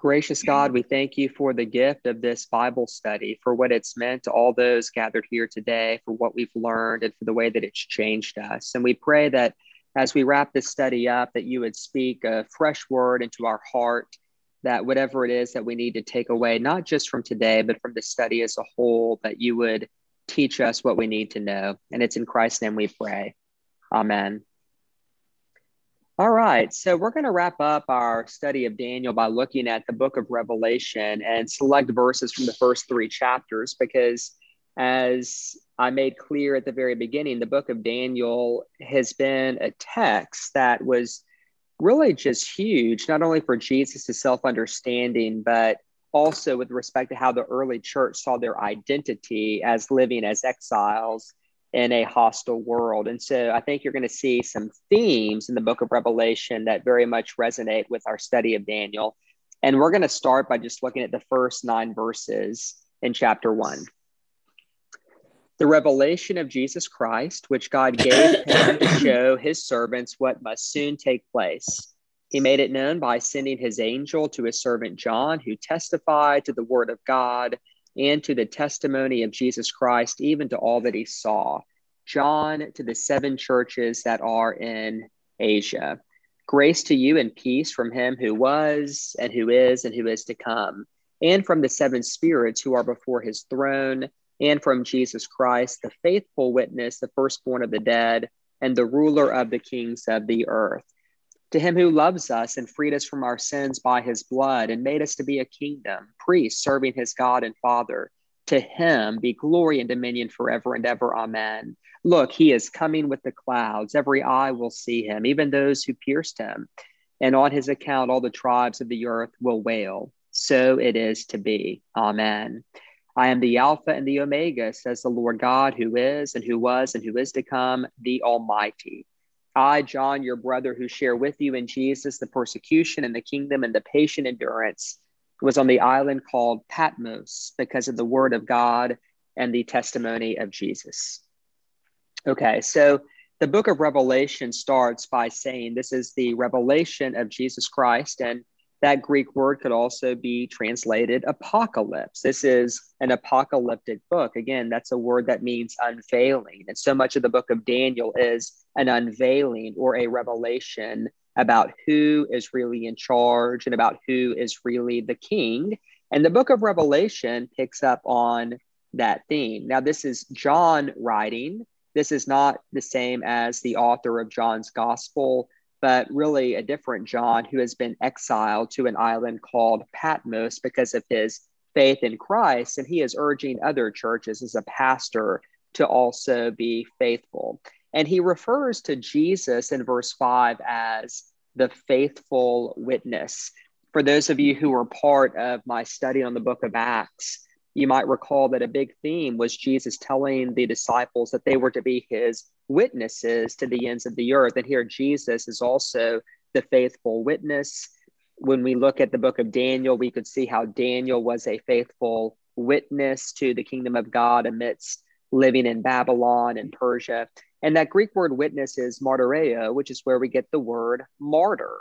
Gracious God, we thank you for the gift of this Bible study, for what it's meant to all those gathered here today, for what we've learned, and for the way that it's changed us. And we pray that as we wrap this study up, that you would speak a fresh word into our heart, that whatever it is that we need to take away, not just from today, but from the study as a whole, that you would teach us what we need to know. And it's in Christ's name we pray. Amen. All right, so we're going to wrap up our study of Daniel by looking at the book of Revelation and select verses from the first three chapters because, as I made clear at the very beginning, the book of Daniel has been a text that was really just huge, not only for Jesus' self understanding, but also with respect to how the early church saw their identity as living as exiles in a hostile world. And so I think you're going to see some themes in the book of Revelation that very much resonate with our study of Daniel. And we're going to start by just looking at the first nine verses in chapter one. The revelation of Jesus Christ, which God gave him to show his servants what must soon take place. He made it known by sending his angel to his servant John, who testified to the word of God and to the testimony of Jesus Christ, even to all that he saw. John to the seven churches that are in Asia. Grace to you and peace from him who was, and who is, and who is to come, and from the seven spirits who are before his throne, and from Jesus Christ, the faithful witness, the firstborn of the dead, and the ruler of the kings of the earth to him who loves us and freed us from our sins by his blood and made us to be a kingdom, priests serving his God and Father. To him be glory and dominion forever and ever. Amen. Look, he is coming with the clouds. Every eye will see him, even those who pierced him. And on his account, all the tribes of the earth will wail. So it is to be. Amen. I am the Alpha and the Omega, says the Lord God, who is and who was and who is to come, the Almighty. I, John, your brother, who share with you in Jesus the persecution and the kingdom and the patient endurance, was on the island called Patmos because of the word of God and the testimony of Jesus. Okay, so the book of Revelation starts by saying this is the revelation of Jesus Christ, and that Greek word could also be translated apocalypse. This is an apocalyptic book. Again, that's a word that means unveiling. And so much of the book of Daniel is an unveiling or a revelation about who is really in charge and about who is really the king. And the book of Revelation picks up on that theme. Now, this is John writing. This is not the same as the author of John's gospel but really a different John who has been exiled to an island called Patmos because of his faith in Christ. And he is urging other churches as a pastor to also be faithful. And he refers to Jesus in verse 5 as the faithful witness. For those of you who were part of my study on the book of Acts, you might recall that a big theme was Jesus telling the disciples that they were to be his witnesses to the ends of the earth. And here Jesus is also the faithful witness. When we look at the book of Daniel, we could see how Daniel was a faithful witness to the kingdom of God amidst living in Babylon and Persia. And that Greek word witness is martyreo, which is where we get the word martyr.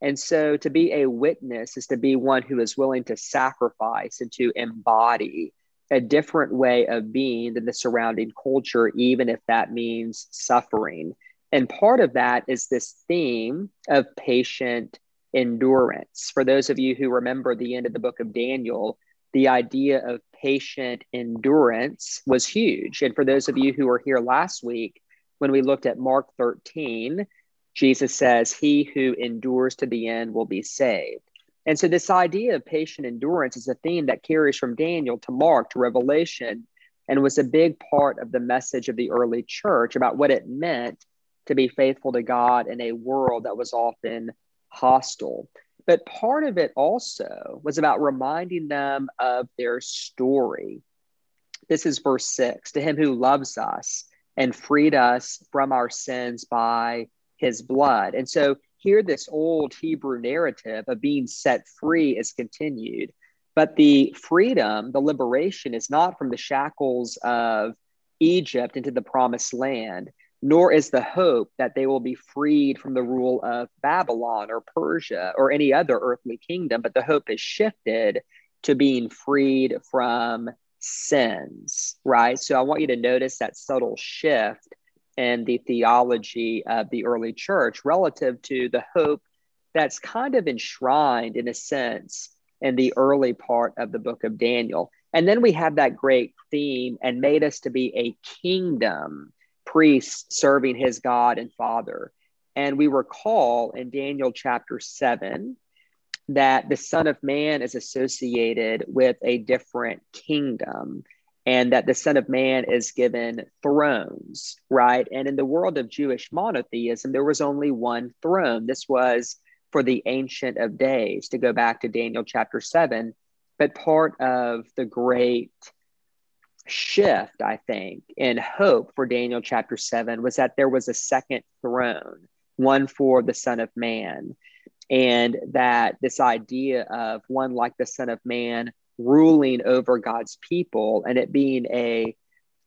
And so to be a witness is to be one who is willing to sacrifice and to embody a different way of being than the surrounding culture, even if that means suffering. And part of that is this theme of patient endurance. For those of you who remember the end of the book of Daniel, the idea of patient endurance was huge. And for those of you who were here last week, when we looked at Mark 13, Jesus says, He who endures to the end will be saved. And so, this idea of patient endurance is a theme that carries from Daniel to Mark to Revelation and was a big part of the message of the early church about what it meant to be faithful to God in a world that was often hostile. But part of it also was about reminding them of their story. This is verse six to him who loves us and freed us from our sins by his blood. And so here, this old Hebrew narrative of being set free is continued. But the freedom, the liberation is not from the shackles of Egypt into the promised land. Nor is the hope that they will be freed from the rule of Babylon or Persia or any other earthly kingdom, but the hope is shifted to being freed from sins, right? So I want you to notice that subtle shift in the theology of the early church relative to the hope that's kind of enshrined in a sense in the early part of the book of Daniel. And then we have that great theme and made us to be a kingdom priest serving his God and Father. And we recall in Daniel chapter 7 that the Son of Man is associated with a different kingdom and that the Son of Man is given thrones, right? And in the world of Jewish monotheism, there was only one throne. This was for the Ancient of Days, to go back to Daniel chapter 7. But part of the great shift, I think, in hope for Daniel chapter 7 was that there was a second throne, one for the Son of Man. And that this idea of one like the Son of Man ruling over God's people and it being a,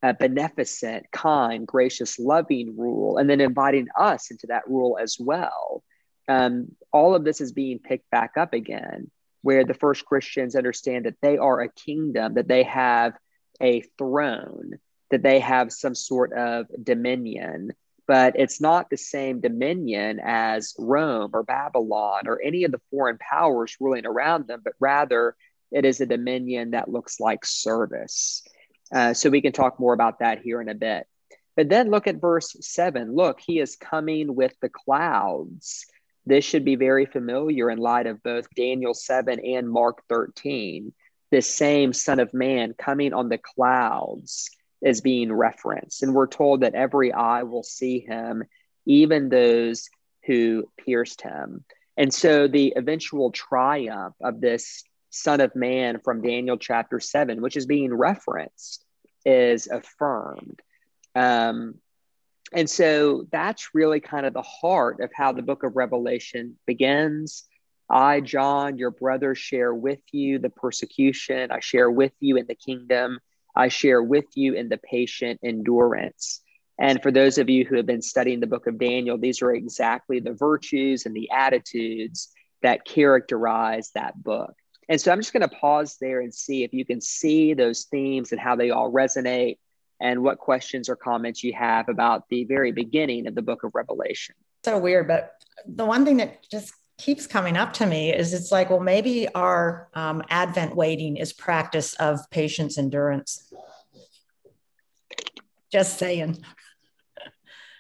a beneficent, kind, gracious, loving rule, and then inviting us into that rule as well. Um, all of this is being picked back up again, where the first Christians understand that they are a kingdom, that they have a throne, that they have some sort of dominion, but it's not the same dominion as Rome or Babylon or any of the foreign powers ruling around them, but rather it is a dominion that looks like service. Uh, so we can talk more about that here in a bit. But then look at verse seven. Look, he is coming with the clouds. This should be very familiar in light of both Daniel 7 and Mark 13 this same Son of Man coming on the clouds is being referenced. And we're told that every eye will see him, even those who pierced him. And so the eventual triumph of this Son of Man from Daniel chapter 7, which is being referenced, is affirmed. Um, and so that's really kind of the heart of how the book of Revelation begins I, John, your brother, share with you the persecution. I share with you in the kingdom. I share with you in the patient endurance. And for those of you who have been studying the book of Daniel, these are exactly the virtues and the attitudes that characterize that book. And so I'm just going to pause there and see if you can see those themes and how they all resonate and what questions or comments you have about the very beginning of the book of Revelation. So weird, but the one thing that just keeps coming up to me is it's like, well, maybe our um, Advent waiting is practice of patience endurance. Just saying.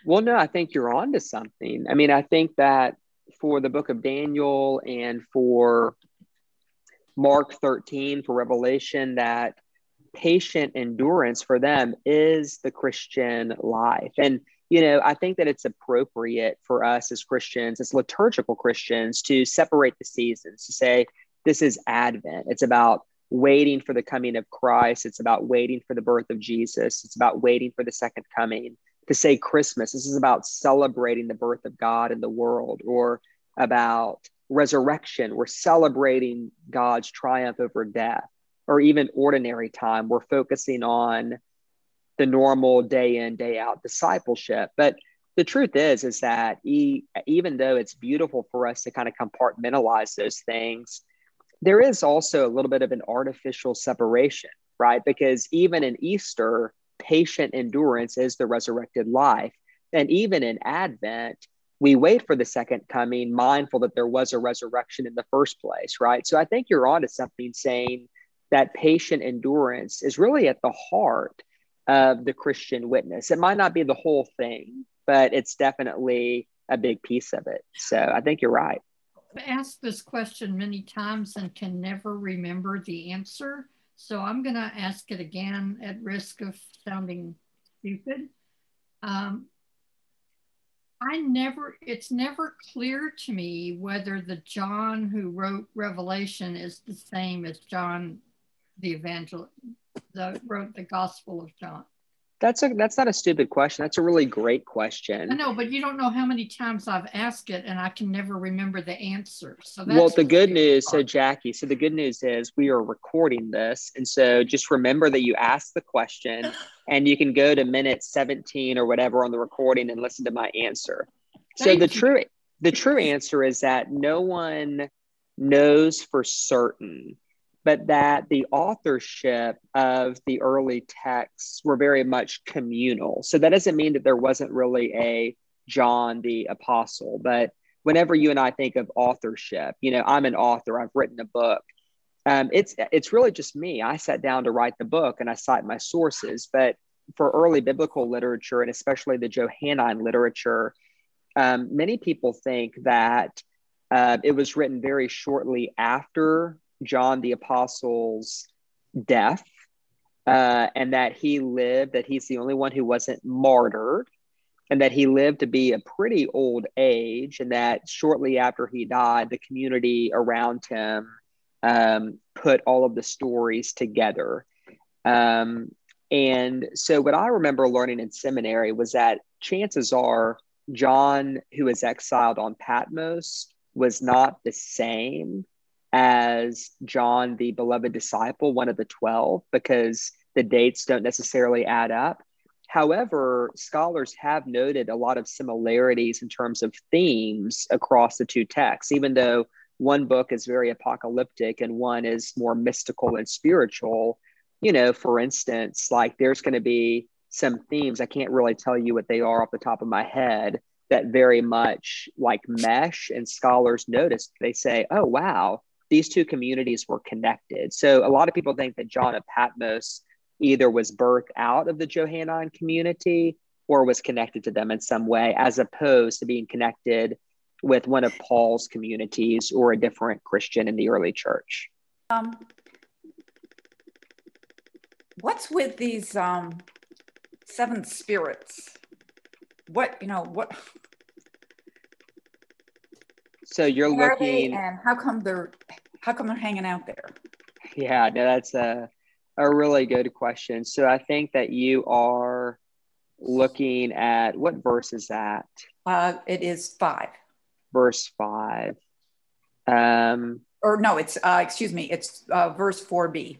Well, no, I think you're on to something. I mean, I think that for the book of Daniel and for Mark 13, for Revelation, that patient endurance for them is the Christian life. And you know, I think that it's appropriate for us as Christians, as liturgical Christians, to separate the seasons, to say, this is Advent. It's about waiting for the coming of Christ. It's about waiting for the birth of Jesus. It's about waiting for the second coming. To say Christmas, this is about celebrating the birth of God in the world, or about resurrection. We're celebrating God's triumph over death, or even ordinary time. We're focusing on the normal day in day out discipleship. But the truth is is that e- even though it's beautiful for us to kind of compartmentalize those things there is also a little bit of an artificial separation right? Because even in easter patient endurance is the resurrected life. And even in advent we wait for the second coming mindful that there was a resurrection in the first place right? So i think you're onto something saying that patient endurance is really at the heart of the Christian witness. It might not be the whole thing, but it's definitely a big piece of it. So I think you're right. I've asked this question many times and can never remember the answer. So I'm going to ask it again at risk of sounding stupid. Um, I never, it's never clear to me whether the John who wrote Revelation is the same as John the evangelist, the, wrote the Gospel of John. That's a that's not a stupid question. That's a really great question. I know, but you don't know how many times I've asked it and I can never remember the answer. So well, the good news, so Jackie, so the good news is we are recording this, and so just remember that you asked the question, and you can go to minute seventeen or whatever on the recording and listen to my answer. So the you. true the true answer is that no one knows for certain but that the authorship of the early texts were very much communal. So that doesn't mean that there wasn't really a John the apostle, but whenever you and I think of authorship, you know, I'm an author, I've written a book. Um, it's it's really just me. I sat down to write the book and I cite my sources. But for early biblical literature and especially the Johannine literature, um, many people think that uh, it was written very shortly after John the Apostle's death, uh, and that he lived, that he's the only one who wasn't martyred, and that he lived to be a pretty old age, and that shortly after he died, the community around him um, put all of the stories together. Um, and so, what I remember learning in seminary was that chances are John, who was exiled on Patmos, was not the same as John, the beloved disciple, one of the 12, because the dates don't necessarily add up. However, scholars have noted a lot of similarities in terms of themes across the two texts, even though one book is very apocalyptic and one is more mystical and spiritual. You know, for instance, like there's going to be some themes, I can't really tell you what they are off the top of my head, that very much like mesh. And scholars notice, they say, oh, wow, these two communities were connected. So a lot of people think that John of Patmos either was birthed out of the Johannine community or was connected to them in some way, as opposed to being connected with one of Paul's communities or a different Christian in the early church. Um, what's with these um, seven spirits? What, you know, what? So you're looking, and how come they're how come they're hanging out there? Yeah, no, that's a a really good question. So I think that you are looking at what verse is that? Uh, it is five. Verse five. Um, or no, it's uh, excuse me, it's uh, verse four B.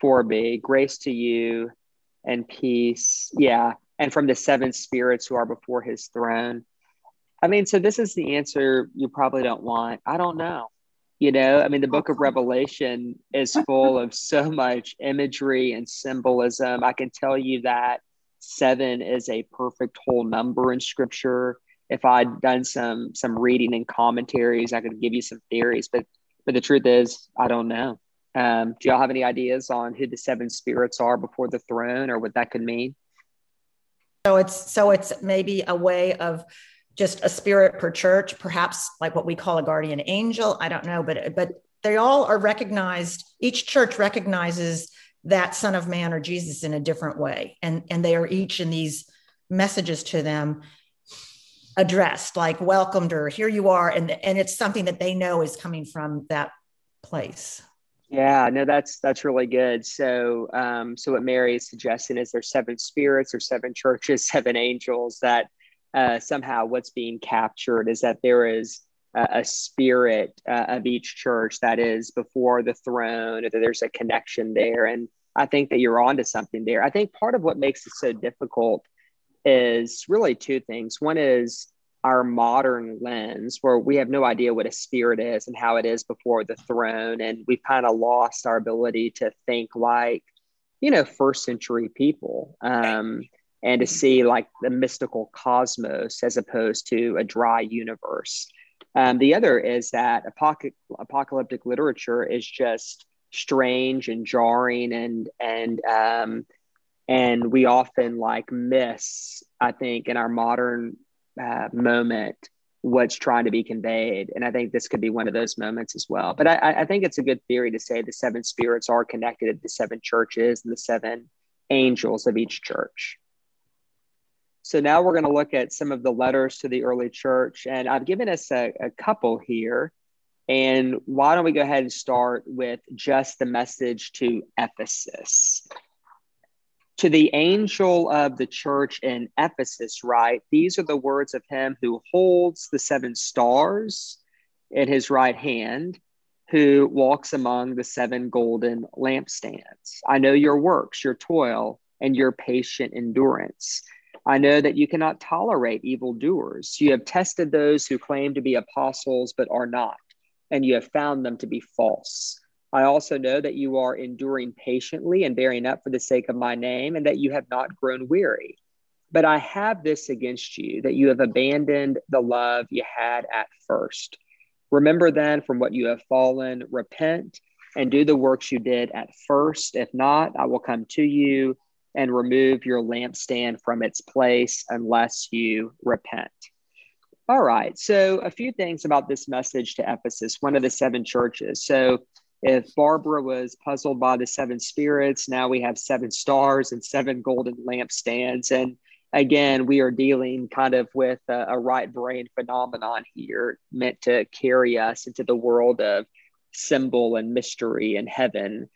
Four B. Grace to you and peace. Yeah, and from the seven spirits who are before His throne. I mean, so this is the answer you probably don't want. I don't know. You know, I mean, the book of Revelation is full of so much imagery and symbolism. I can tell you that seven is a perfect whole number in scripture. If I'd done some some reading and commentaries, I could give you some theories, but but the truth is, I don't know. Um, do y'all have any ideas on who the seven spirits are before the throne or what that could mean? So it's so it's maybe a way of just a spirit per church, perhaps like what we call a guardian angel. I don't know, but but they all are recognized. Each church recognizes that Son of Man or Jesus in a different way, and and they are each in these messages to them addressed, like welcomed or here you are, and and it's something that they know is coming from that place. Yeah, no, that's that's really good. So, um, so what Mary is suggesting is there's seven spirits or seven churches, seven angels that uh, somehow what's being captured is that there is a, a spirit uh, of each church that is before the throne, that there's a connection there. And I think that you're onto something there. I think part of what makes it so difficult is really two things. One is our modern lens, where we have no idea what a spirit is and how it is before the throne. And we've kind of lost our ability to think like, you know, first century people. Um, and to see like the mystical cosmos as opposed to a dry universe. Um, the other is that apoc- apocalyptic literature is just strange and jarring and and um, and we often like miss i think in our modern uh, moment what's trying to be conveyed. And i think this could be one of those moments as well. But i, I think it's a good theory to say the seven spirits are connected to the seven churches and the seven angels of each church so now we're going to look at some of the letters to the early church. And I've given us a, a, couple here. And why don't we go ahead and start with just the message to Ephesus? To the angel of the church in Ephesus, write, These are the words of him who holds the seven stars in his right hand, who walks among the seven golden lampstands. I know your works, your toil, and your patient endurance. I know that you cannot tolerate evildoers. You have tested those who claim to be apostles but are not, and you have found them to be false. I also know that you are enduring patiently and bearing up for the sake of my name, and that you have not grown weary. But I have this against you that you have abandoned the love you had at first. Remember then from what you have fallen, repent and do the works you did at first. If not, I will come to you and remove your lampstand from its place unless you repent. All right. So, a few things about this message to Ephesus, one of the seven churches. So, if Barbara was puzzled by the seven spirits, now we have seven stars and seven golden lampstands. And again, we are dealing kind of with a, a right brain phenomenon here, meant to carry us into the world of symbol and mystery and heaven.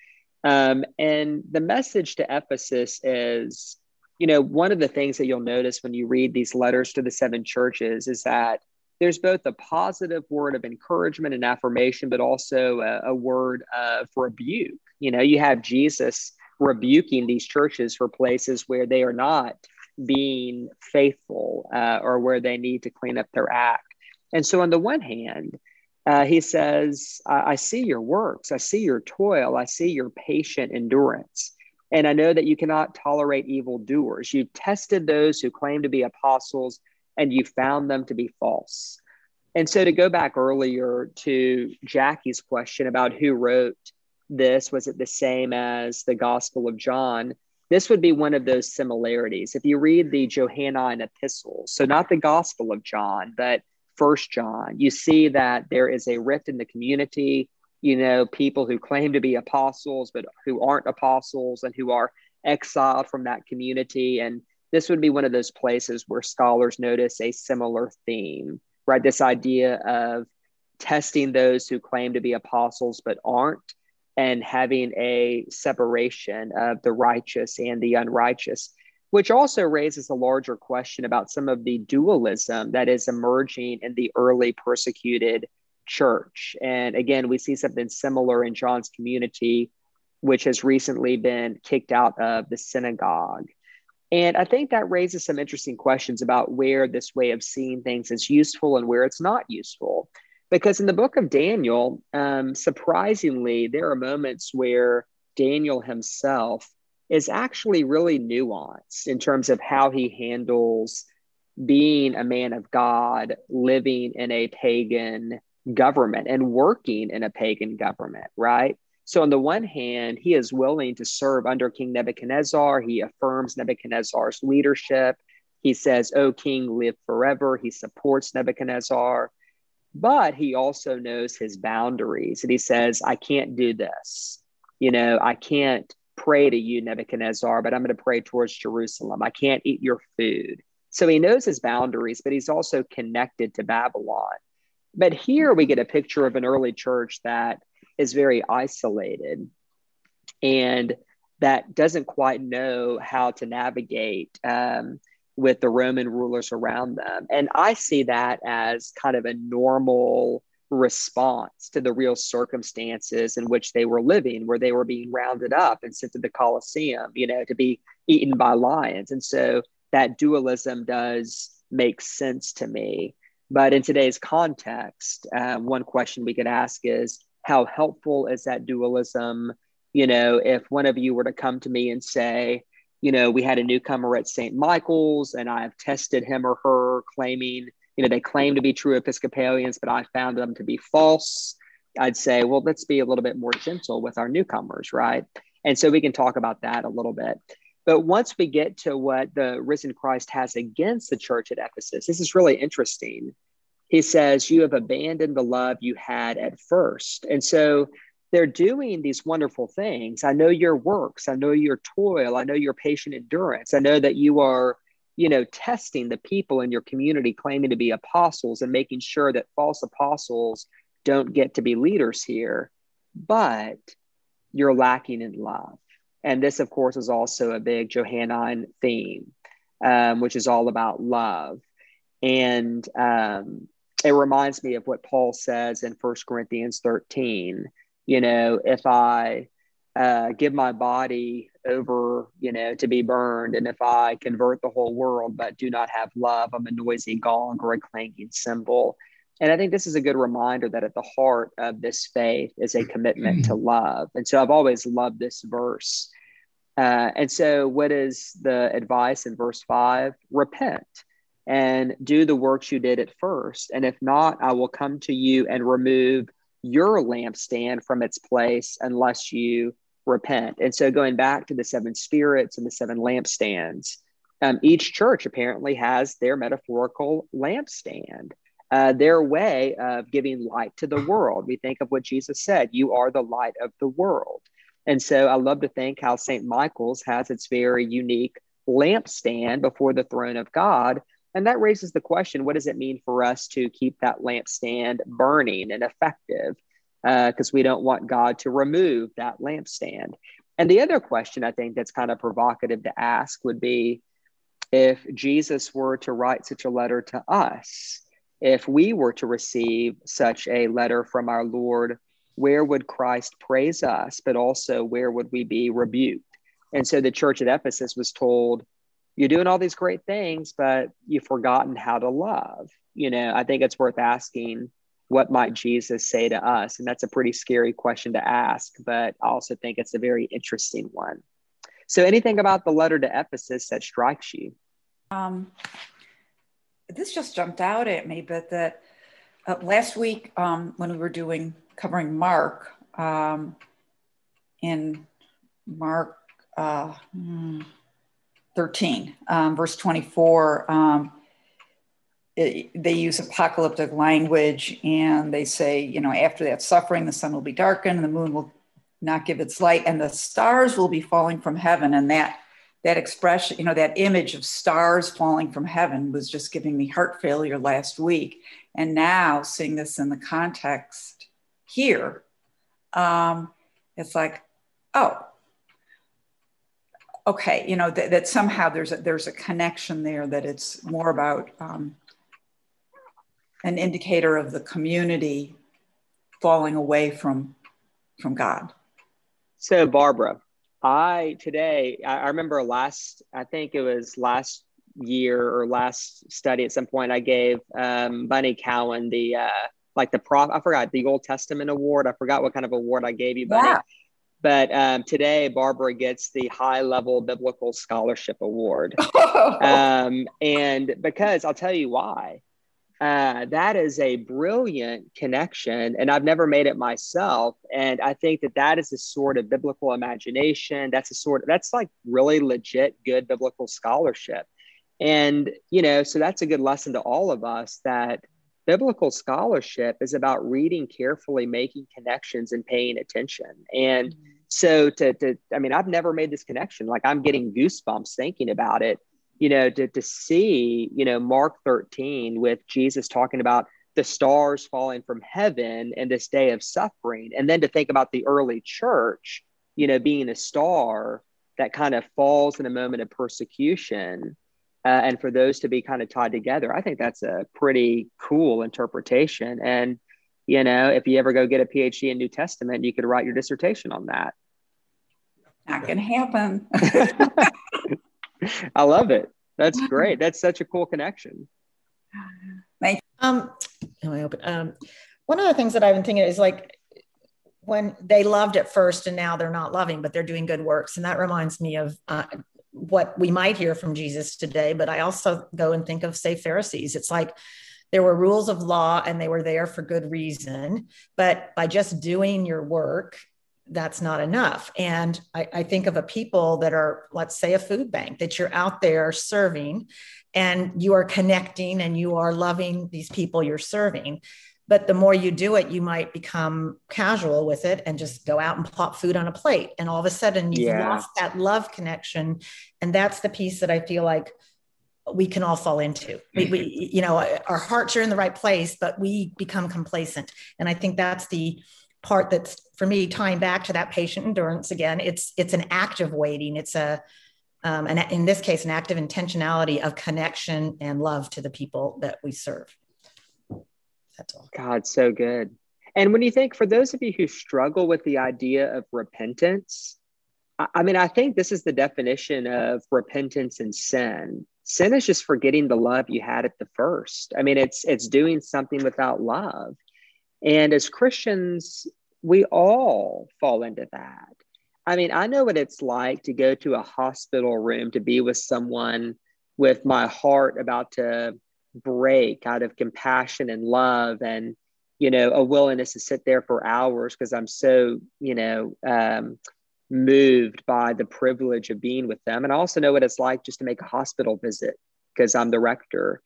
Um, and the message to Ephesus is, you know, one of the things that you'll notice when you read these letters to the seven churches is that there's both a positive word of encouragement and affirmation, but also a, a word of rebuke. You know, you have Jesus rebuking these churches for places where they are not being faithful uh, or where they need to clean up their act. And so, on the one hand, uh, he says, I-, I see your works, I see your toil, I see your patient endurance. And I know that you cannot tolerate evildoers. You've tested those who claim to be apostles and you found them to be false. And so to go back earlier to Jackie's question about who wrote this, was it the same as the Gospel of John? This would be one of those similarities. If you read the Johannine epistles, so not the Gospel of John, but First John, you see that there is a rift in the community. You know, people who claim to be apostles, but who aren't apostles and who are exiled from that community. And this would be one of those places where scholars notice a similar theme, right? This idea of testing those who claim to be apostles but aren't, and having a separation of the righteous and the unrighteous, which also raises a larger question about some of the dualism that is emerging in the early persecuted church. And again, we see something similar in John's community, which has recently been kicked out of the synagogue. And I think that raises some interesting questions about where this way of seeing things is useful and where it's not useful. Because in the book of Daniel, um, surprisingly, there are moments where Daniel himself is actually really nuanced in terms of how he handles being a man of God, living in a pagan government and working in a pagan government, right? So, on the one hand, he is willing to serve under King Nebuchadnezzar. He affirms Nebuchadnezzar's leadership. He says, O king, live forever. He supports Nebuchadnezzar. But he also knows his boundaries. And he says, I can't do this. You know, I can't pray to you, Nebuchadnezzar, but I'm going to pray towards Jerusalem. I can't eat your food. So he knows his boundaries, but he's also connected to Babylon. But here we get a picture of an early church that is very isolated and that doesn't quite know how to navigate um, with the Roman rulers around them. And I see that as kind of a normal response to the real circumstances in which they were living, where they were being rounded up and sent to the Colosseum, you know, to be eaten by lions. And so that dualism does make sense to me. But in today's context, uh, one question we could ask is how helpful is that dualism? You know, if one of you were to come to me and say, you know, we had a newcomer at St. Michael's and I've tested him or her claiming, you know, they claim to be true Episcopalians, but I found them to be false. I'd say, well, let's be a little bit more gentle with our newcomers, right? And so we can talk about that a little bit. But once we get to what the risen Christ has against the church at Ephesus, this is really interesting he says, You have abandoned the love you had at first. And so they're doing these wonderful things. I know your works. I know your toil. I know your patient endurance. I know that you are, you know, testing the people in your community claiming to be apostles and making sure that false apostles don't get to be leaders here. But you're lacking in love. And this, of course, is also a big Johannine theme, um, which is all about love. And um, it reminds me of what Paul says in First Corinthians 13. You know, if I uh, give my body over, you know, to be burned, and if I convert the whole world but do not have love, I'm a noisy gong or a clanging cymbal. And I think this is a good reminder that at the heart of this faith is a commitment to love. And so I've always loved this verse. Uh, and so, what is the advice in verse five? Repent and do the works you did at first. And if not, I will come to you and remove your lampstand from its place unless you repent. And so, going back to the seven spirits and the seven lampstands, um, each church apparently has their metaphorical lampstand, uh, their way of giving light to the world. We think of what Jesus said you are the light of the world. And so, I love to think how St. Michael's has its very unique lampstand before the throne of God and that raises the question what does it mean for us to keep that lampstand burning and effective? Because uh, we don't want God to remove that lampstand. And the other question I think that's kind of provocative to ask would be if Jesus were to write such a letter to us, if we were to receive such a letter from our Lord, where would Christ praise us, but also where would we be rebuked? And so the church at Ephesus was told, you're doing all these great things, but you've forgotten how to love. You know, I think it's worth asking what might Jesus say to us? And that's a pretty scary question to ask, but I also think it's a very interesting one. So, anything about the letter to Ephesus that strikes you? Um, this just jumped out at me, but that uh, last week um, when we were doing covering Mark, um, in Mark, uh, hmm, 13, um, verse 24, um, it, they use apocalyptic language and they say, you know, after that suffering, the sun will be darkened the moon will not give its light and the stars will be falling from heaven. And that that expression, you know, that image of stars falling from heaven was just giving me heart failure last week. And now seeing this in the context here, um, it's like, oh, okay, you know, that, that somehow there's a, there's a connection there that it's more about um, an indicator of the community falling away from from God. So Barbara, I today I, I remember last I think it was last year or last study at some point I gave um, Bunny Cowan the uh, like the prof I forgot the Old Testament award. I forgot what kind of award I gave you, Bunny. Yeah. But um, today, Barbara gets the high level biblical scholarship award. um, and because I'll tell you why. Uh, that is a brilliant connection, and I've never made it myself. And I think that that is a sort of biblical imagination. That's a sort of that's like really legit good biblical scholarship. And you know, so that's a good lesson to all of us that biblical scholarship is about reading carefully, making connections, and paying attention. And mm-hmm. so, to, to, I mean, I've never made this connection. Like, I'm getting goosebumps thinking about it, you know, to, to see, you know, Mark 13 with Jesus talking about the stars falling from heaven and this day of suffering. And then to think about the early church, you know, being a star that kind of falls in a moment of persecution uh, and for those to be kind of tied together i think that's a pretty cool interpretation and you know if you ever go get a phd in new testament you could write your dissertation on that not gonna happen i love it. That's great. That's such a cool connection. Thank you. um, um one of the things that i've been thinking is like when they loved at first and now they're not loving but they're doing good works. And that reminds me of uh, what we might hear from Jesus today, but I also go and think of, say, Pharisees. It's like there were rules of law and they were there for good reason, but by just doing your work, that's not enough. And I, I think of a people that are, let's say, a food bank that you're out there serving and you are connecting and you are loving these people you're serving. But the more you do it you might become casual with it and just go out and plop food on a plate. And all of a sudden you've yeah. lost that love connection. And that's the piece that i feel like we can all fall into. We, we mm-hmm. you know our hearts are in the right place but we become complacent. And i think that's the part that's for me tying back to that patient endurance again it's it's an active waiting it's a um, and in this case an active intentionality of connection and love to the people that we serve that's all god so good and when you think for those of you who struggle with the idea of repentance I mean, I think this is the definition of repentance and sin. Sin is just forgetting the love you had at the first. I mean, it's it's doing something without love. And as Christians, we all fall into that. I mean, I know what it's like to go to a hospital room to be with someone with my heart about to break out of compassion and love and you know a willingness to sit there for hours because i'm so you know um, moved by the privilege of being with them and i also know what it's like just to make a hospital visit because i'm the rector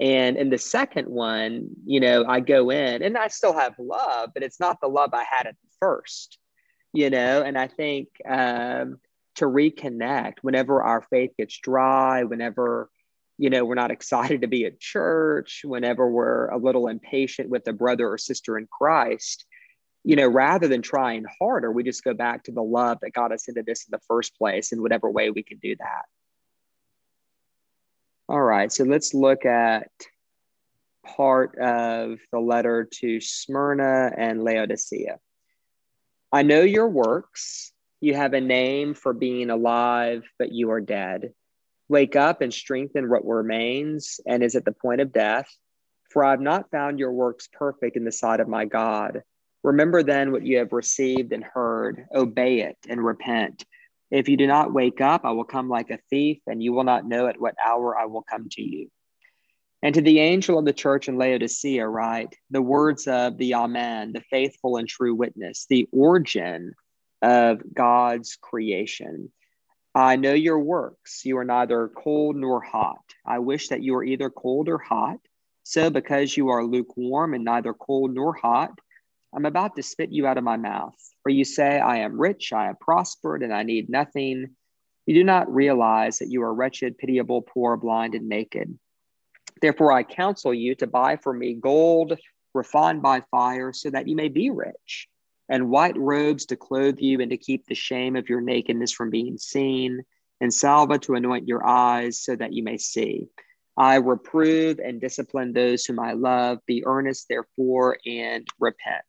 and in the second one, you know, I go in and I still have love, but it's not the love I had at the first, you know. And I think um, to reconnect whenever our faith gets dry, whenever, you know, we're not excited to be at church, whenever we're a little impatient with a brother or sister in Christ, you know, rather than trying harder, we just go back to the love that got us into this in the first place in whatever way we can do that. All right, so let's look at part of the letter to Smyrna and Laodicea. I know your works. You have a name for being alive, but you are dead. Wake up and strengthen what remains and is at the point of death. For I have not found your works perfect in the sight of my God. Remember then what you have received and heard, obey it and repent. If you do not wake up, I will come like a thief, and you will not know at what hour I will come to you. And to the angel of the church in Laodicea, write the words of the Amen, the faithful and true witness, the origin of God's creation. I know your works. You are neither cold nor hot. I wish that you were either cold or hot. So, because you are lukewarm and neither cold nor hot, I'm about to spit you out of my mouth. For you say, I am rich, I have prospered, and I need nothing. You do not realize that you are wretched, pitiable, poor, blind, and naked. Therefore, I counsel you to buy for me gold refined by fire, so that you may be rich, and white robes to clothe you and to keep the shame of your nakedness from being seen, and salve to anoint your eyes, so that you may see. I reprove and discipline those whom I love. Be earnest, therefore, and repent.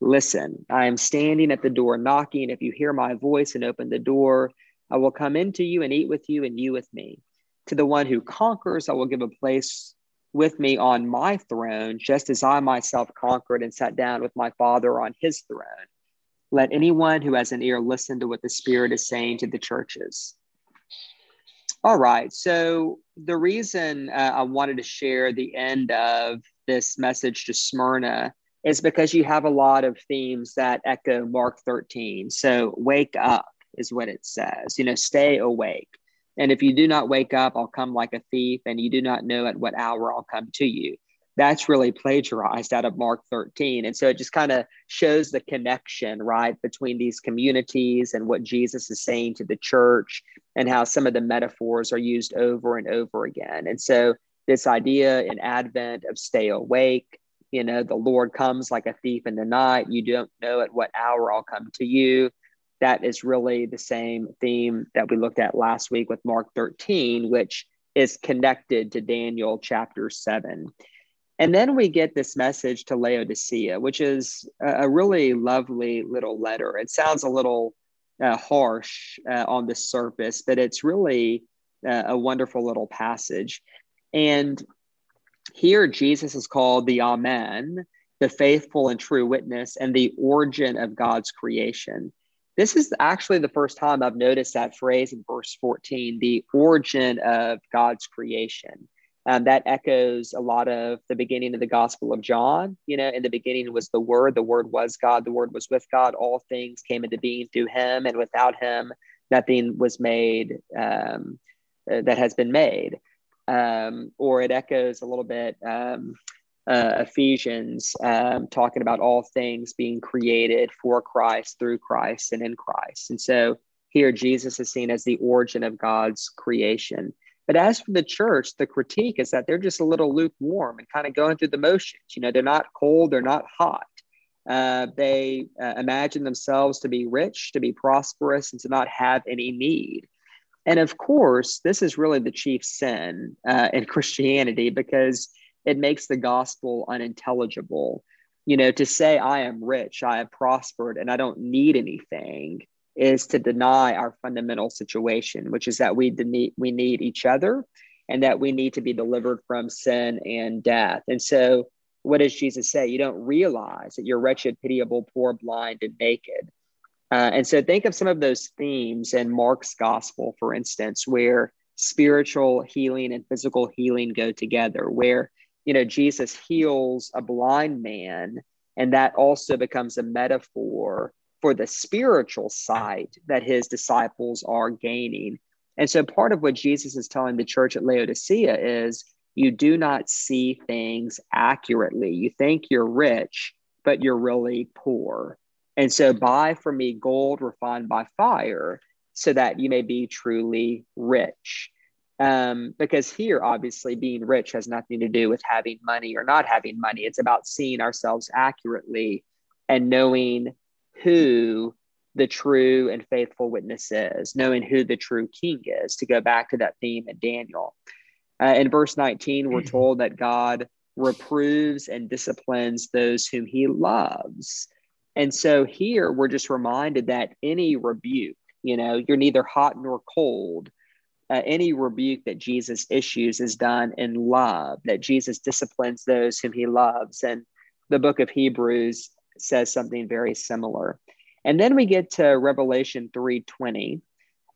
Listen, I am standing at the door knocking. If you hear my voice and open the door, I will come into you and eat with you, and you with me. To the one who conquers, I will give a place with me on my throne, just as I myself conquered and sat down with my Father on his throne. Let anyone who has an ear listen to what the Spirit is saying to the churches. All right. So, the reason uh, I wanted to share the end of this message to Smyrna is because you have a lot of themes that echo Mark 13. So, wake up is what it says, you know, stay awake. And if you do not wake up, I'll come like a thief, and you do not know at what hour I'll come to you that's really plagiarized out of Mark 13. And so it just kind of shows the connection, right, between these communities and what Jesus is saying to the church and how some of the metaphors are used over and over again. And so this idea in Advent of stay awake, you know, the Lord comes like a thief in the night. You don't know at what hour I'll come to you. That is really the same theme that we looked at last week with Mark 13, which is connected to Daniel chapter 7. And then we get this message to Laodicea, which is a, really lovely little letter. It sounds a little uh, harsh uh, on the surface, but it's really uh, a wonderful little passage. And here, Jesus is called the Amen, the faithful and true witness, and the origin of God's creation. This is actually the first time I've noticed that phrase in verse 14, the origin of God's creation. Um, that echoes a lot of the beginning of the Gospel of John. You know, in the beginning was the Word, the Word was God, the Word was with God. All things came into being through Him, and without Him, nothing was made um, uh, that has been made. Um, or it echoes a little bit um, uh, Ephesians, um, talking about all things being created for Christ, through Christ, and in Christ. And so here, Jesus is seen as the origin of God's creation. But as for the church, the critique is that they're just a little lukewarm and kind of going through the motions. You know, they're not cold, they're not hot. Uh, they uh, imagine themselves to be rich, to be prosperous, and to not have any need. And of course, this is really the chief sin uh, in Christianity because it makes the gospel unintelligible. You know, to say, I am rich, I have prospered, and I don't need anything is to deny our fundamental situation, which is that we, de- we need each other and that we need to be delivered from sin and death. And so, what does Jesus say? You don't realize that you're wretched, pitiable, poor, blind, and naked. Uh, and so, think of some of those themes in Mark's gospel, for instance, where spiritual healing and physical healing go together, where you know Jesus heals a blind man, and that also becomes a metaphor for the spiritual sight that his disciples are gaining and so part of what Jesus is telling the church at Laodicea is you do not see things accurately. You think you're rich, but you're really poor. And so buy from me gold refined by fire so that you may be truly rich. Um, because here, obviously, being rich has nothing to do with having money or not having money. It's about seeing ourselves accurately and knowing who the true and faithful witness is, knowing who the true king is, to go back to that theme in Daniel. Uh, in verse 19, we're mm-hmm. told that God reproves and disciplines those whom he loves. And so here we're just reminded that any rebuke, you know, you're neither hot nor cold. Uh, any rebuke that Jesus issues is done in love, that Jesus disciplines those whom he loves. And the book of Hebrews says something very similar. And then we get to Revelation 3:20,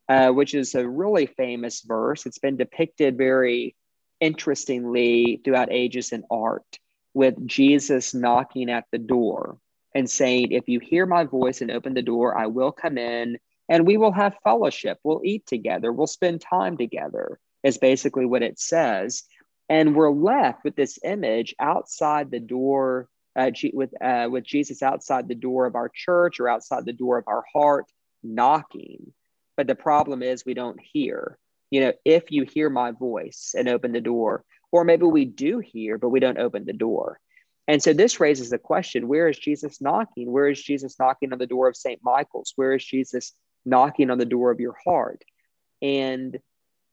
uh, which is a really famous verse. It's been depicted very interestingly throughout ages in art, with Jesus knocking at the door and saying, If you hear my voice and open the door, I will come in and we will have fellowship. We'll eat together. We'll spend time together, is basically what it says. And we're left with this image outside the door uh, with uh, with Jesus outside the door of our church or outside the door of our heart, knocking. But the problem is we don't hear. You know, if you hear my voice and open the door, or maybe we do hear, but we don't open the door. And so this raises the question where is Jesus knocking? Where is Jesus knocking on the door of St. Michael's? Where is Jesus knocking on the door of your heart? And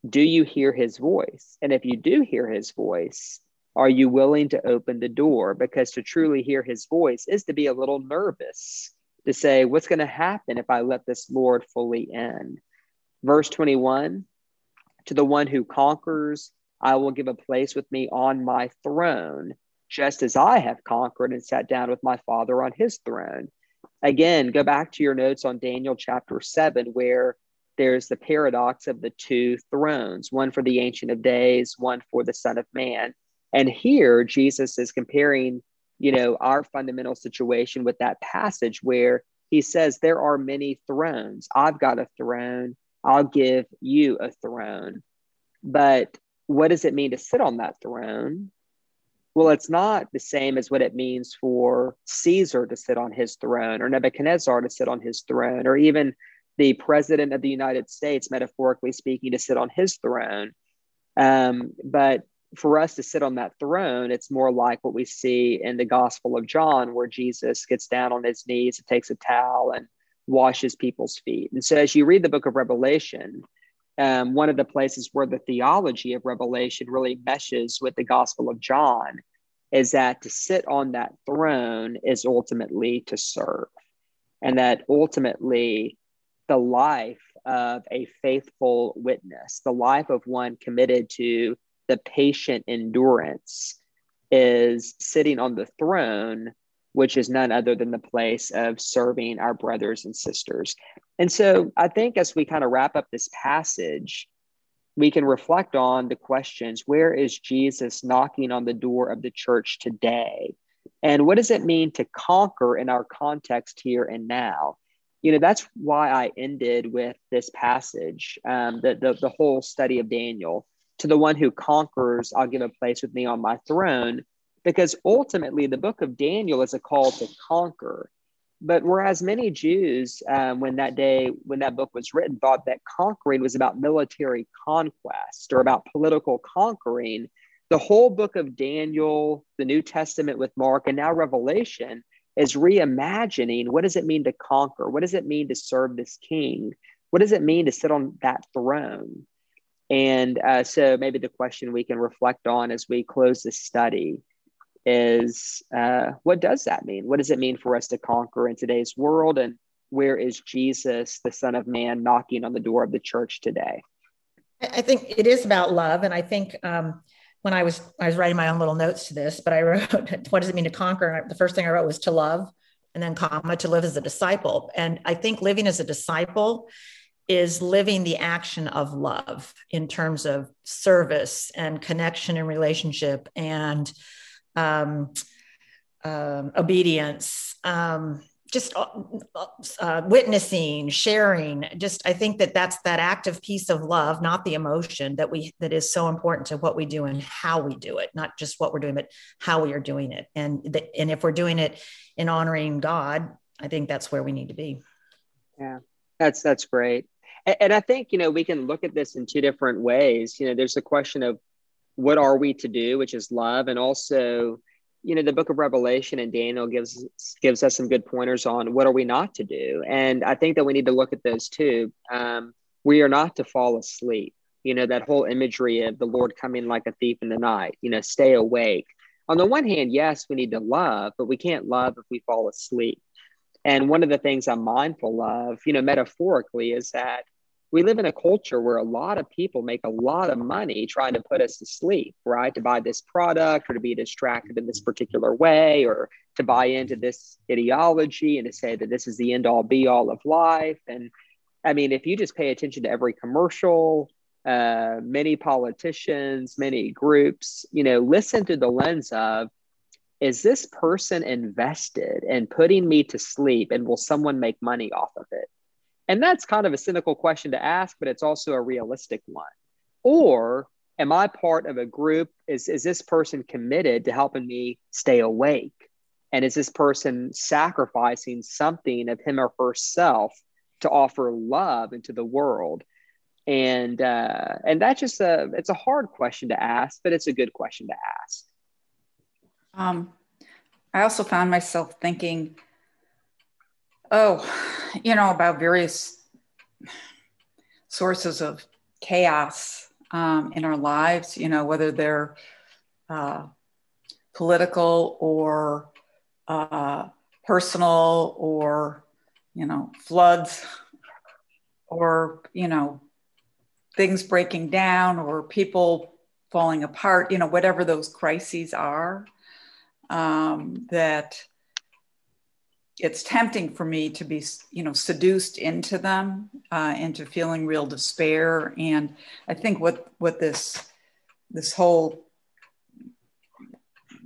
do you hear his voice? And if you do hear his voice, are you willing to open the door? Because to truly hear his voice is to be a little nervous, to say, What's going to happen if I let this Lord fully in? Verse 21 To the one who conquers, I will give a place with me on my throne, just as I have conquered and sat down with my Father on his throne. Again, go back to your notes on Daniel chapter 7, where there's the paradox of the two thrones one for the Ancient of Days, one for the Son of Man. And here, Jesus is comparing, you know, our fundamental situation with that passage where he says, There are many thrones. I've got a throne. I'll give you a throne. But what does it mean to sit on that throne? Well, it's not the same as what it means for Caesar to sit on his throne or Nebuchadnezzar to sit on his throne or even the president of the United States, metaphorically speaking, to sit on his throne. Um, but for us to sit on that throne, it's more like what we see in the Gospel of John, where Jesus gets down on his knees and takes a towel and washes people's feet. And so, as you read the book of Revelation, um, one of the places where the theology of Revelation really meshes with the Gospel of John is that to sit on that throne is ultimately to serve, and that ultimately the life of a faithful witness, the life of one committed to the patient endurance is sitting on the throne, which is none other than the place of serving our brothers and sisters. And so I think as we kind of wrap up this passage, we can reflect on the questions where is Jesus knocking on the door of the church today? And what does it mean to conquer in our context here and now? You know, that's why I ended with this passage, um, the, the, the whole study of Daniel to the one who conquers, I'll give a place with me on my throne. Because ultimately, the book of Daniel is a call to conquer. But whereas many Jews, um, when that day, when that book was written, thought that conquering was about military conquest or about political conquering, the whole book of Daniel, the New Testament with Mark, and now Revelation is reimagining what does it mean to conquer? What does it mean to serve this king? What does it mean to sit on that throne? And uh, so maybe the question we can reflect on as we close this study is uh, what does that mean? What does it mean for us to conquer in today's world? And where is Jesus, the Son of Man, knocking on the door of the church today? I think it is about love. And I think um, when I was I was writing my own little notes to this, but I wrote, "What does it mean to conquer?" And the first thing I wrote was to love, and then comma to live as a disciple. And I think living as a disciple is living the action of love in terms of service and connection and relationship and um, um, obedience, um, just uh, uh, witnessing, sharing. Just I think that that's that active piece of love, not the emotion that we that is so important to what we do and how we do it, not just what we're doing, but how we are doing it. And the, and if we're doing it in honoring God, I think that's where we need to be. Yeah, that's that's great. And, and I think you know we can look at this in two different ways. You know, there's a question of what are we to do, which is love, and also you know the book of revelation and daniel gives gives us some good pointers on what are we not to do. And i think that we need to look at those too. Um, we are not to fall asleep. You know that whole imagery of the lord coming like a thief in the night you know stay awake. On the one hand yes we need to love but we can't love if we fall asleep. And one of the things i'm mindful of you know metaphorically is that we live in a culture where a lot of people make a lot of money trying to put us to sleep, right? To buy this product or to be distracted in this particular way or to buy into this ideology and to say that this is the end all be all of life. And I mean, if you just pay attention to every commercial, uh, many politicians, many groups, you know, listen through the lens of, is this person invested in putting me to sleep and will someone make money off of it? And that's kind of a cynical question to ask, but it's also a realistic one. Or am I part of a group? Is, is this person committed to helping me stay awake? And is this person sacrificing something of him or herself to offer love into the world? And uh, and that's just a it's a hard question to ask, but it's a good question to ask. Um, I also found myself thinking Oh, you know, about various sources of chaos um, in our lives, you know, whether they're uh, political or uh, personal or, you know, floods or, you know, things breaking down or people falling apart, you know, whatever those crises are, um, that it's tempting for me to be you know seduced into them uh, into feeling real despair. And i think what what this this whole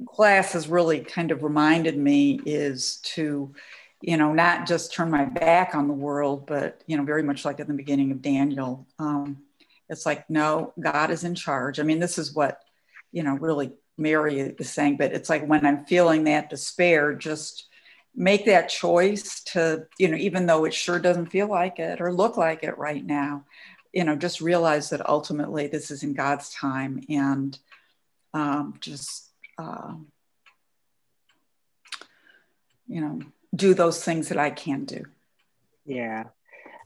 class has really kind of reminded me is to you know not just turn my back on the world but you know very much like at the beginning of daniel um, it's like no god is in charge. I mean this is what you know really mary is saying but it's like when i'm feeling that despair just make that choice to you know even though it sure doesn't feel like it or look like it right now you know just realize that ultimately this is in god's time and um, just uh, you know do those things that i can do. Yeah.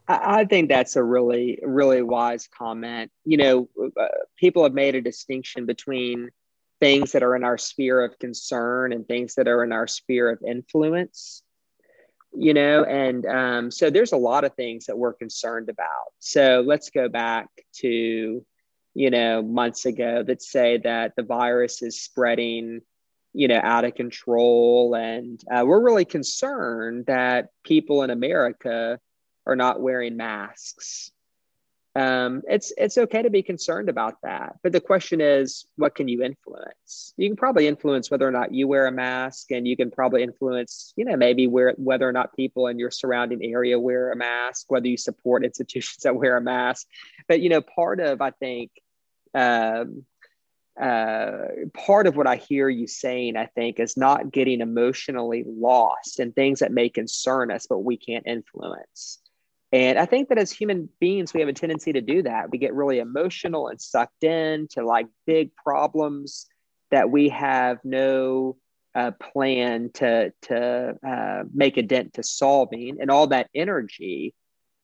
I, think that's a really really wise comment. You know uh, people have made a distinction between things that are in our sphere of concern and things that are in our sphere of influence you know and um, so there's a lot of things that we're concerned about. So let's go back to you know months ago that say that the virus is spreading you know out of control. And uh, we're really concerned that people in america are not wearing masks um, it's it's okay to be concerned about that. But the question is, what can you influence? You can probably influence whether or not you wear a mask, and you can probably influence, you know, maybe where whether or not people in your surrounding area wear a mask, whether you support institutions that wear a mask. But you know, part of I think. Um, uh, part of what I hear you saying, I think, is not getting emotionally lost in things that may concern us, but we can't influence. And I think that as human beings, we have a tendency to do that. We get really emotional and sucked in to like big problems that we have no uh, plan to to uh, make a dent to solving, and all that energy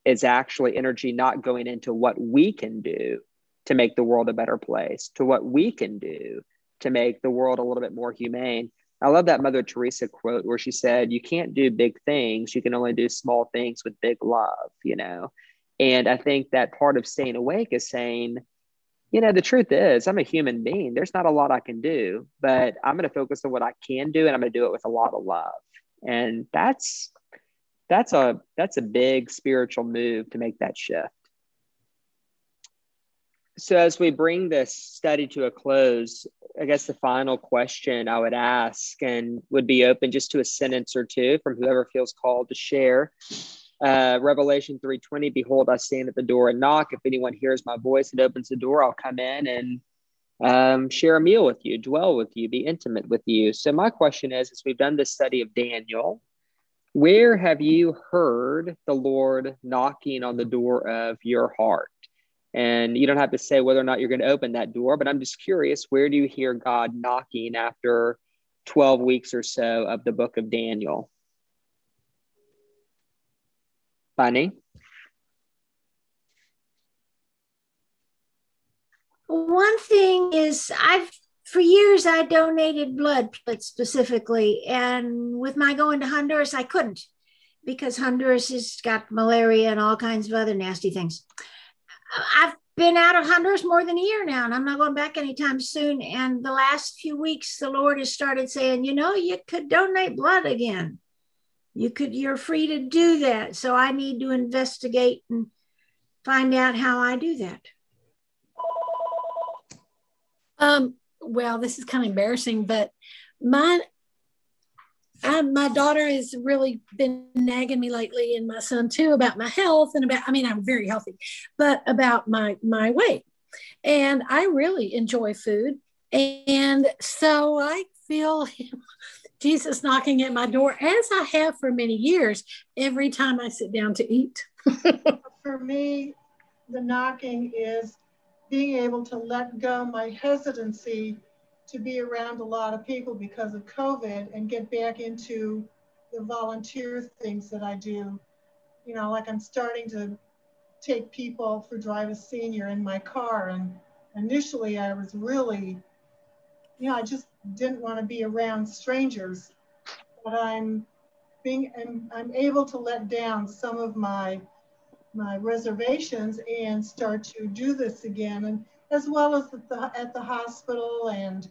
is actually energy not going into what we can do to make the world a better place, to what we can do to make the world a little bit more humane. I love that Mother Teresa quote where she said, You can't do big things, you can only do small things with big love, you know? And I think that part of staying awake is saying, you know, the truth is, I'm a human being. There's not a lot I can do, but I'm going to focus on what I can do and I'm going to do it with a lot of love. And that's that's a that's a big spiritual move to make that shift. So as we bring this study to a close, I guess the final question I would ask and would be open just to a sentence or two from whoever feels called to share. Uh, Revelation 3:20, behold, I stand at the door and knock. If anyone hears my voice and opens the door, I'll come in and um, share a meal with you, dwell with you, be intimate with you. So my question is, as we've done this study of Daniel, where have you heard the Lord knocking on the door of your heart? And you don't have to say whether or not you're going to open that door, but I'm just curious where do you hear God knocking after 12 weeks or so of the book of Daniel? Bunny? One thing is, I've for years I donated blood specifically, and with my going to Honduras, I couldn't because Honduras has got malaria and all kinds of other nasty things. I've been out of Honduras more than a year now, and I'm not going back anytime soon. And the last few weeks, the Lord has started saying, you know, you could donate blood again. You could, you're free to do that. So I need to investigate and find out how I do that. Um, well, this is kind of embarrassing, but my I, my daughter has really been nagging me lately, and my son too, about my health and about. I mean, I'm very healthy, but about my my weight. And I really enjoy food, and so I feel Jesus knocking at my door, as I have for many years, every time I sit down to eat. for me, the knocking is being able to let go my hesitancy to be around a lot of people because of COVID and get back into the volunteer things that I do. You know, like I'm starting to take people for Drive a Senior in my car. And initially I was really, you know, I just didn't want to be around strangers. But I'm being, I'm, I'm able to let down some of my my reservations and start to do this again. And as well as at the, at the hospital and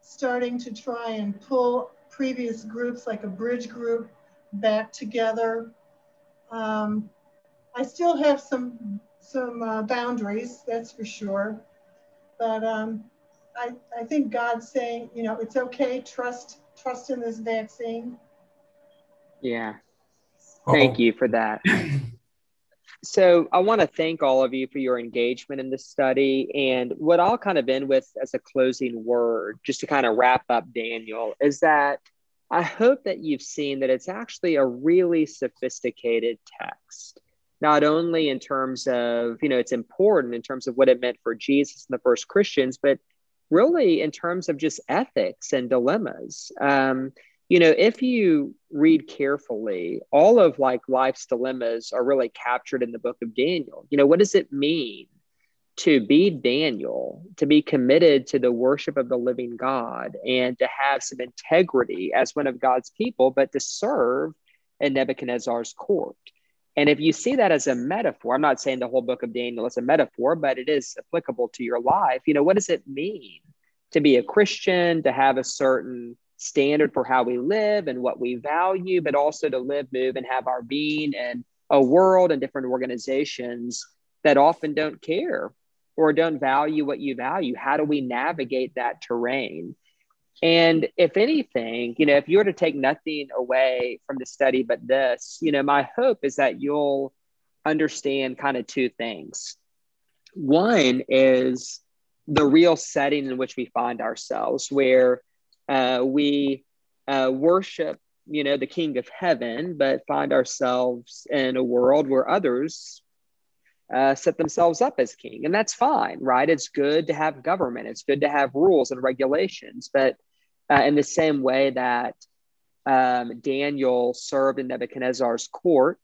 starting to try and pull previous groups like a bridge group back together. Um, I still have some some uh, boundaries, that's for sure. But um, I, I think God's saying, you know, it's okay, trust trust in this vaccine. Yeah. Thank Uh-oh. you for that. so I want to thank all of you for your engagement in this study. And what I'll kind of end with as a closing word, just to kind of wrap up Daniel, is that I hope that you've seen that it's actually a really sophisticated text. Not only in terms of, you know, it's important in terms of what it meant for Jesus and the first Christians, but really in terms of just ethics and dilemmas. Um, you know, if you read carefully, all of like life's dilemmas are really captured in the book of Daniel. You know, what does it mean to be Daniel, to be committed to the worship of the living God, and to have some integrity as one of God's people, but to serve in Nebuchadnezzar's court? And if you see that as a metaphor, I'm not saying the whole book of Daniel is a metaphor, but it is applicable to your life. You know, what does it mean to be a Christian, to have a certain standard for how we live and what we value, but also to live, move, and have our being in a world and different organizations that often don't care or don't value what you value. How do we navigate that terrain? And if anything, you know, if you were to take nothing away from the study but this, you know, my hope is that you'll understand kind of two things. One is the real setting in which we find ourselves, where uh, we uh, worship, you know, the King of Heaven, but find ourselves in a world where others uh, set themselves up as king, and that's fine, right? It's good to have government. It's good to have rules and regulations, but uh, in the same way that um, Daniel served in Nebuchadnezzar's court,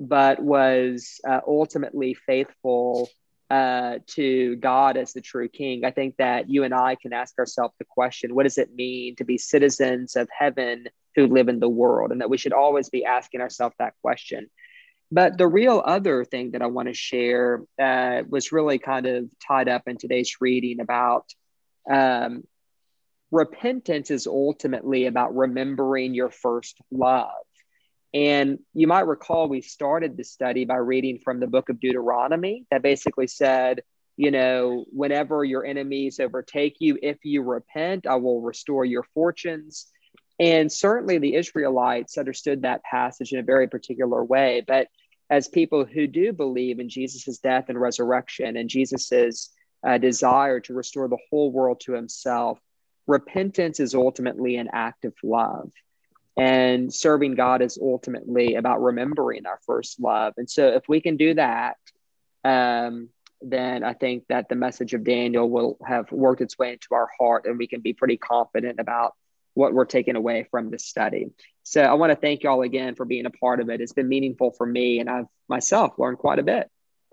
but was uh, ultimately faithful uh, to God as the true king. I think that you and I can ask ourselves the question what does it mean to be citizens of heaven who live in the world? And that we should always be asking ourselves that question. But the real other thing that I want to share uh, was really kind of tied up in today's reading about um, repentance is ultimately about remembering your first love. And you might recall we started the study by reading from the book of Deuteronomy that basically said, you know, whenever your enemies overtake you, if you repent, I will restore your fortunes. And certainly the Israelites understood that passage in a very particular way. But as people who do believe in Jesus' death and resurrection and Jesus' uh, desire to restore the whole world to himself, repentance is ultimately an act of love. And serving God is ultimately about remembering our first love. And so, if we can do that, um, then I think that the message of Daniel will have worked its way into our heart and we can be pretty confident about what we're taking away from this study. So I want to thank y'all again for being a part of it. It's been meaningful for me and I've myself learned quite a bit.